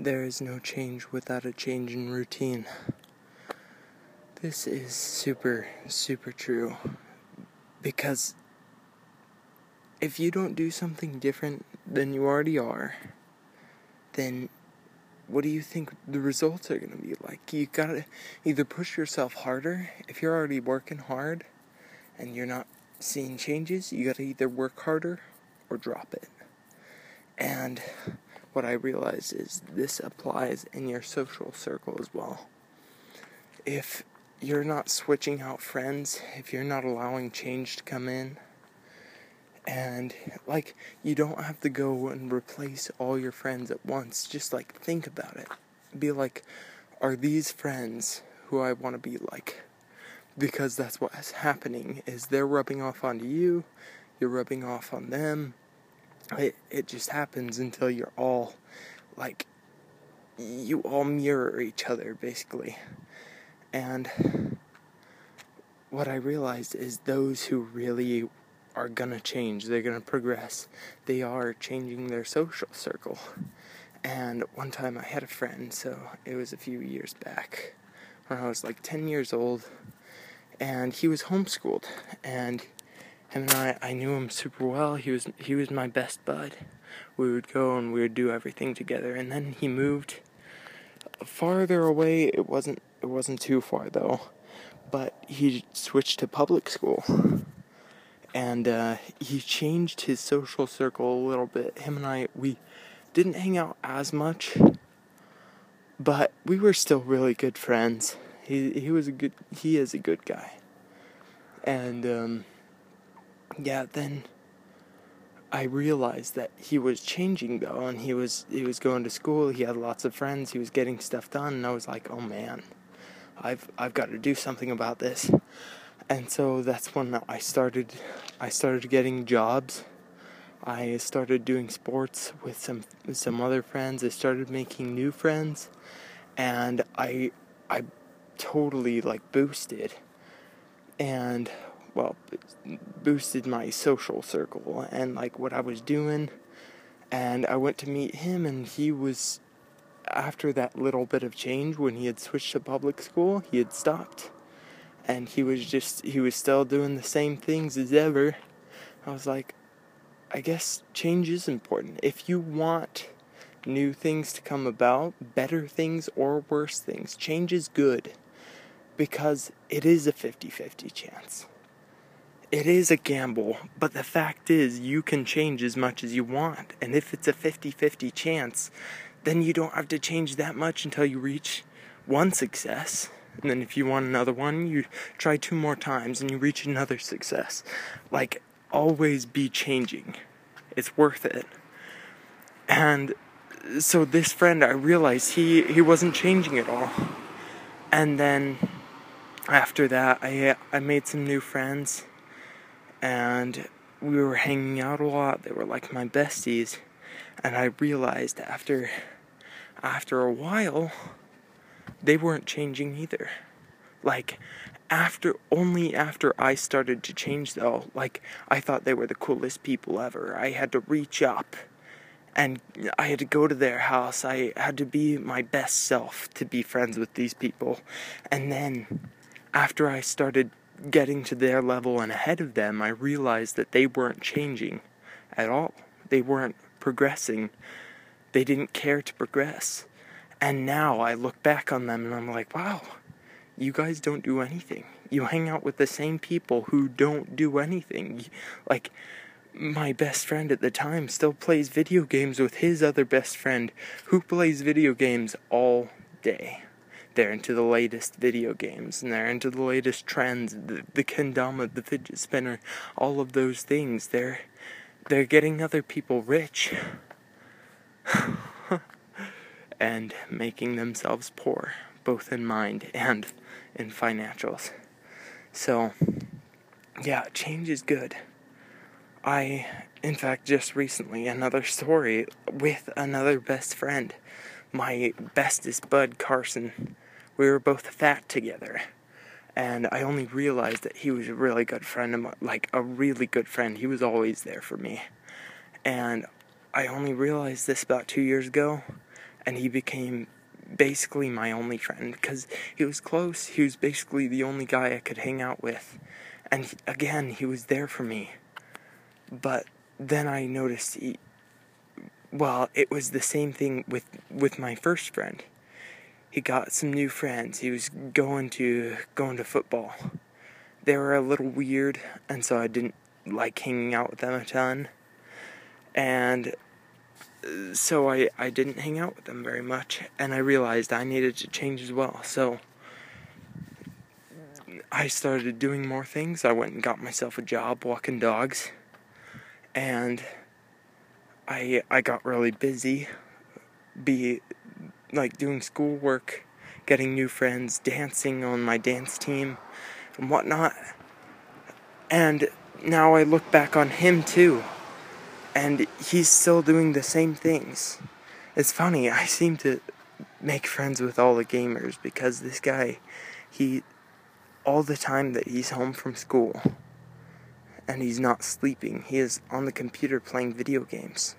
There is no change without a change in routine. This is super, super true. Because if you don't do something different than you already are, then what do you think the results are going to be like? You gotta either push yourself harder. If you're already working hard and you're not seeing changes, you gotta either work harder or drop it. And what I realize is this applies in your social circle as well. If you're not switching out friends, if you're not allowing change to come in, and like you don't have to go and replace all your friends at once, just like think about it. Be like, are these friends who I want to be like? Because that's what's happening is they're rubbing off onto you, you're rubbing off on them, it it just happens until you're all like you all mirror each other basically. And what I realized is those who really are gonna change, they're gonna progress, they are changing their social circle. And one time I had a friend, so it was a few years back, when I was like 10 years old, and he was homeschooled, and him and I, I knew him super well. He was he was my best bud. We would go and we would do everything together. And then he moved farther away. It wasn't it wasn't too far though, but he switched to public school. And uh, he changed his social circle a little bit. Him and I, we didn't hang out as much, but we were still really good friends. He he was a good he is a good guy, and um, yeah, then I realized that he was changing though, and he was he was going to school. He had lots of friends. He was getting stuff done, and I was like, oh man, I've I've got to do something about this. And so that's when I started I started getting jobs. I started doing sports with some some other friends. I started making new friends, and I I totally like boosted. And well, boosted my social circle and like what I was doing. And I went to meet him, and he was, after that little bit of change, when he had switched to public school, he had stopped. And he was just, he was still doing the same things as ever. I was like, I guess change is important. If you want new things to come about, better things or worse things, change is good because it is a 50 50 chance it is a gamble, but the fact is, you can change as much as you want. And if it's a 50 50 chance, then you don't have to change that much until you reach one success. And then if you want another one, you try two more times and you reach another success. Like, always be changing. It's worth it. And so this friend, I realized he, he wasn't changing at all. And then after that, I, I made some new friends and we were hanging out a lot. They were like my besties, and I realized after after a while they weren't changing either. Like after only after I started to change though, like I thought they were the coolest people ever. I had to reach up and I had to go to their house. I had to be my best self to be friends with these people. And then after I started getting to their level and ahead of them, I realized that they weren't changing at all. They weren't progressing. They didn't care to progress. And now I look back on them and I'm like, wow, you guys don't do anything. You hang out with the same people who don't do anything. Like, my best friend at the time still plays video games with his other best friend who plays video games all day they're into the latest video games and they're into the latest trends, the, the kendama, the fidget spinner, all of those things. They're they're getting other people rich and making themselves poor, both in mind and in financials. So, yeah, change is good. I, in fact, just recently, another story with another best friend, my bestest bud Carson we were both fat together. And I only realized that he was a really good friend like a really good friend. He was always there for me. And I only realized this about two years ago. and he became basically my only friend because he was close. He was basically the only guy I could hang out with. And he, again, he was there for me. But then I noticed he, well, it was the same thing with with my first friend. He got some new friends. He was going to going to football. They were a little weird, and so I didn't like hanging out with them a ton. And so I, I didn't hang out with them very much, and I realized I needed to change as well. So I started doing more things. I went and got myself a job walking dogs, and I I got really busy, be like doing schoolwork, getting new friends, dancing on my dance team, and whatnot. And now I look back on him too and he's still doing the same things. It's funny, I seem to make friends with all the gamers because this guy, he, all the time that he's home from school and he's not sleeping, he is on the computer playing video games.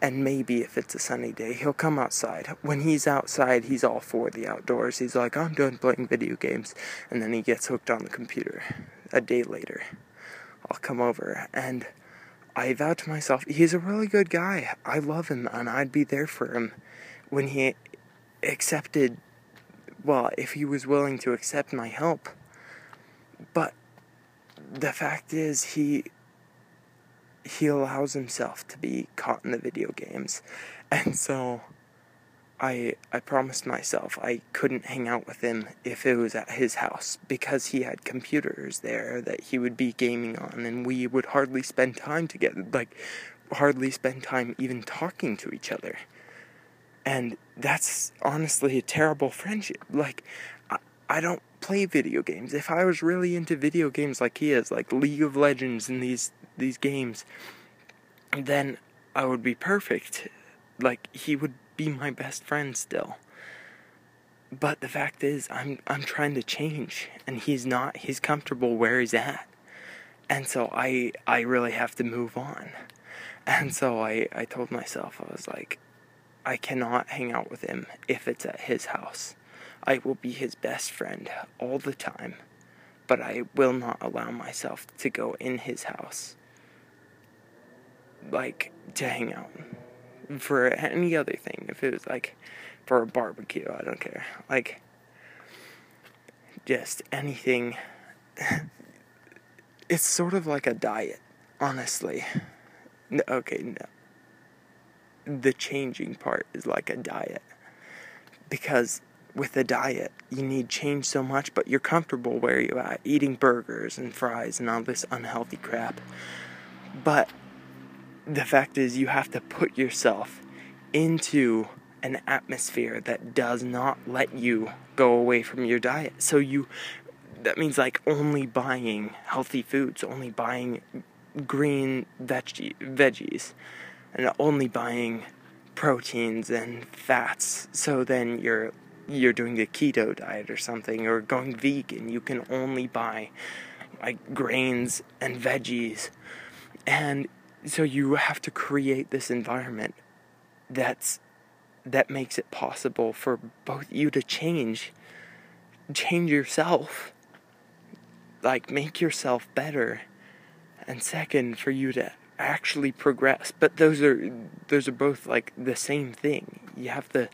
And maybe if it's a sunny day, he'll come outside. When he's outside, he's all for the outdoors. He's like, I'm done playing video games. And then he gets hooked on the computer. A day later, I'll come over and I vow to myself, he's a really good guy. I love him and I'd be there for him when he accepted, well, if he was willing to accept my help. But the fact is, he he allows himself to be caught in the video games. And so I I promised myself I couldn't hang out with him if it was at his house because he had computers there that he would be gaming on and we would hardly spend time together like hardly spend time even talking to each other. And that's honestly a terrible friendship. Like I, I don't play video games. If I was really into video games like he is, like League of Legends and these these games, then I would be perfect. Like he would be my best friend still. But the fact is, I'm I'm trying to change, and he's not. He's comfortable where he's at, and so I I really have to move on. And so I I told myself I was like, I cannot hang out with him if it's at his house. I will be his best friend all the time, but I will not allow myself to go in his house, like to hang out for any other thing. If it was like for a barbecue, I don't care. Like just anything. it's sort of like a diet, honestly. No, okay, no. The changing part is like a diet. Because with a diet, you need change so much, but you're comfortable where you're at, eating burgers and fries and all this unhealthy crap. But the fact is, you have to put yourself into an atmosphere that does not let you go away from your diet. So you that means like only buying healthy foods, only buying green veggie, veggies, and only buying proteins and fats. So then you're you're doing the keto diet or something or going vegan. You can only buy like grains and veggies. And so you have to create this environment that's that makes it possible for both you to change change yourself. Like make yourself better. And second for you to actually progress. But those are those are both like the same thing. You have to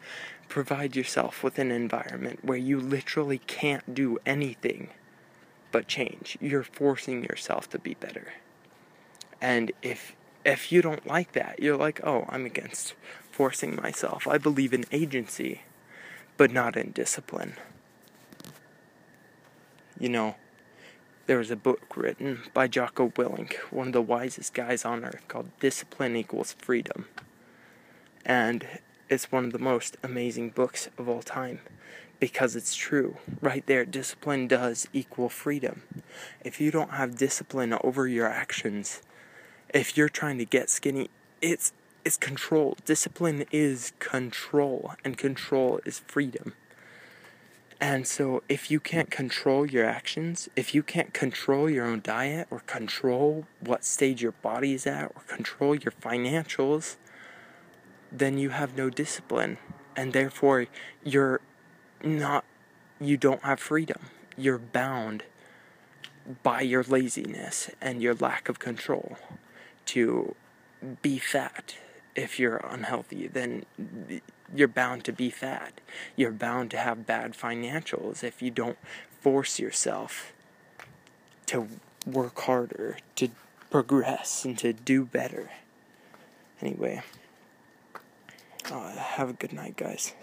provide yourself with an environment where you literally can't do anything but change. You're forcing yourself to be better and if if you don't like that, you're like, "Oh, I'm against forcing myself. I believe in agency, but not in discipline." You know, there was a book written by Jocko Willink, one of the wisest guys on earth, called Discipline Equals Freedom. And it's one of the most amazing books of all time because it's true. Right there, discipline does equal freedom. If you don't have discipline over your actions, if you're trying to get skinny, it's it's control. Discipline is control, and control is freedom. And so, if you can't control your actions, if you can't control your own diet, or control what stage your body is at, or control your financials, then you have no discipline, and therefore you're not, you don't have freedom. You're bound by your laziness and your lack of control to be fat. If you're unhealthy, then you're bound to be fat. You're bound to have bad financials if you don't force yourself to work harder, to progress, and to do better. Anyway, uh, have a good night, guys.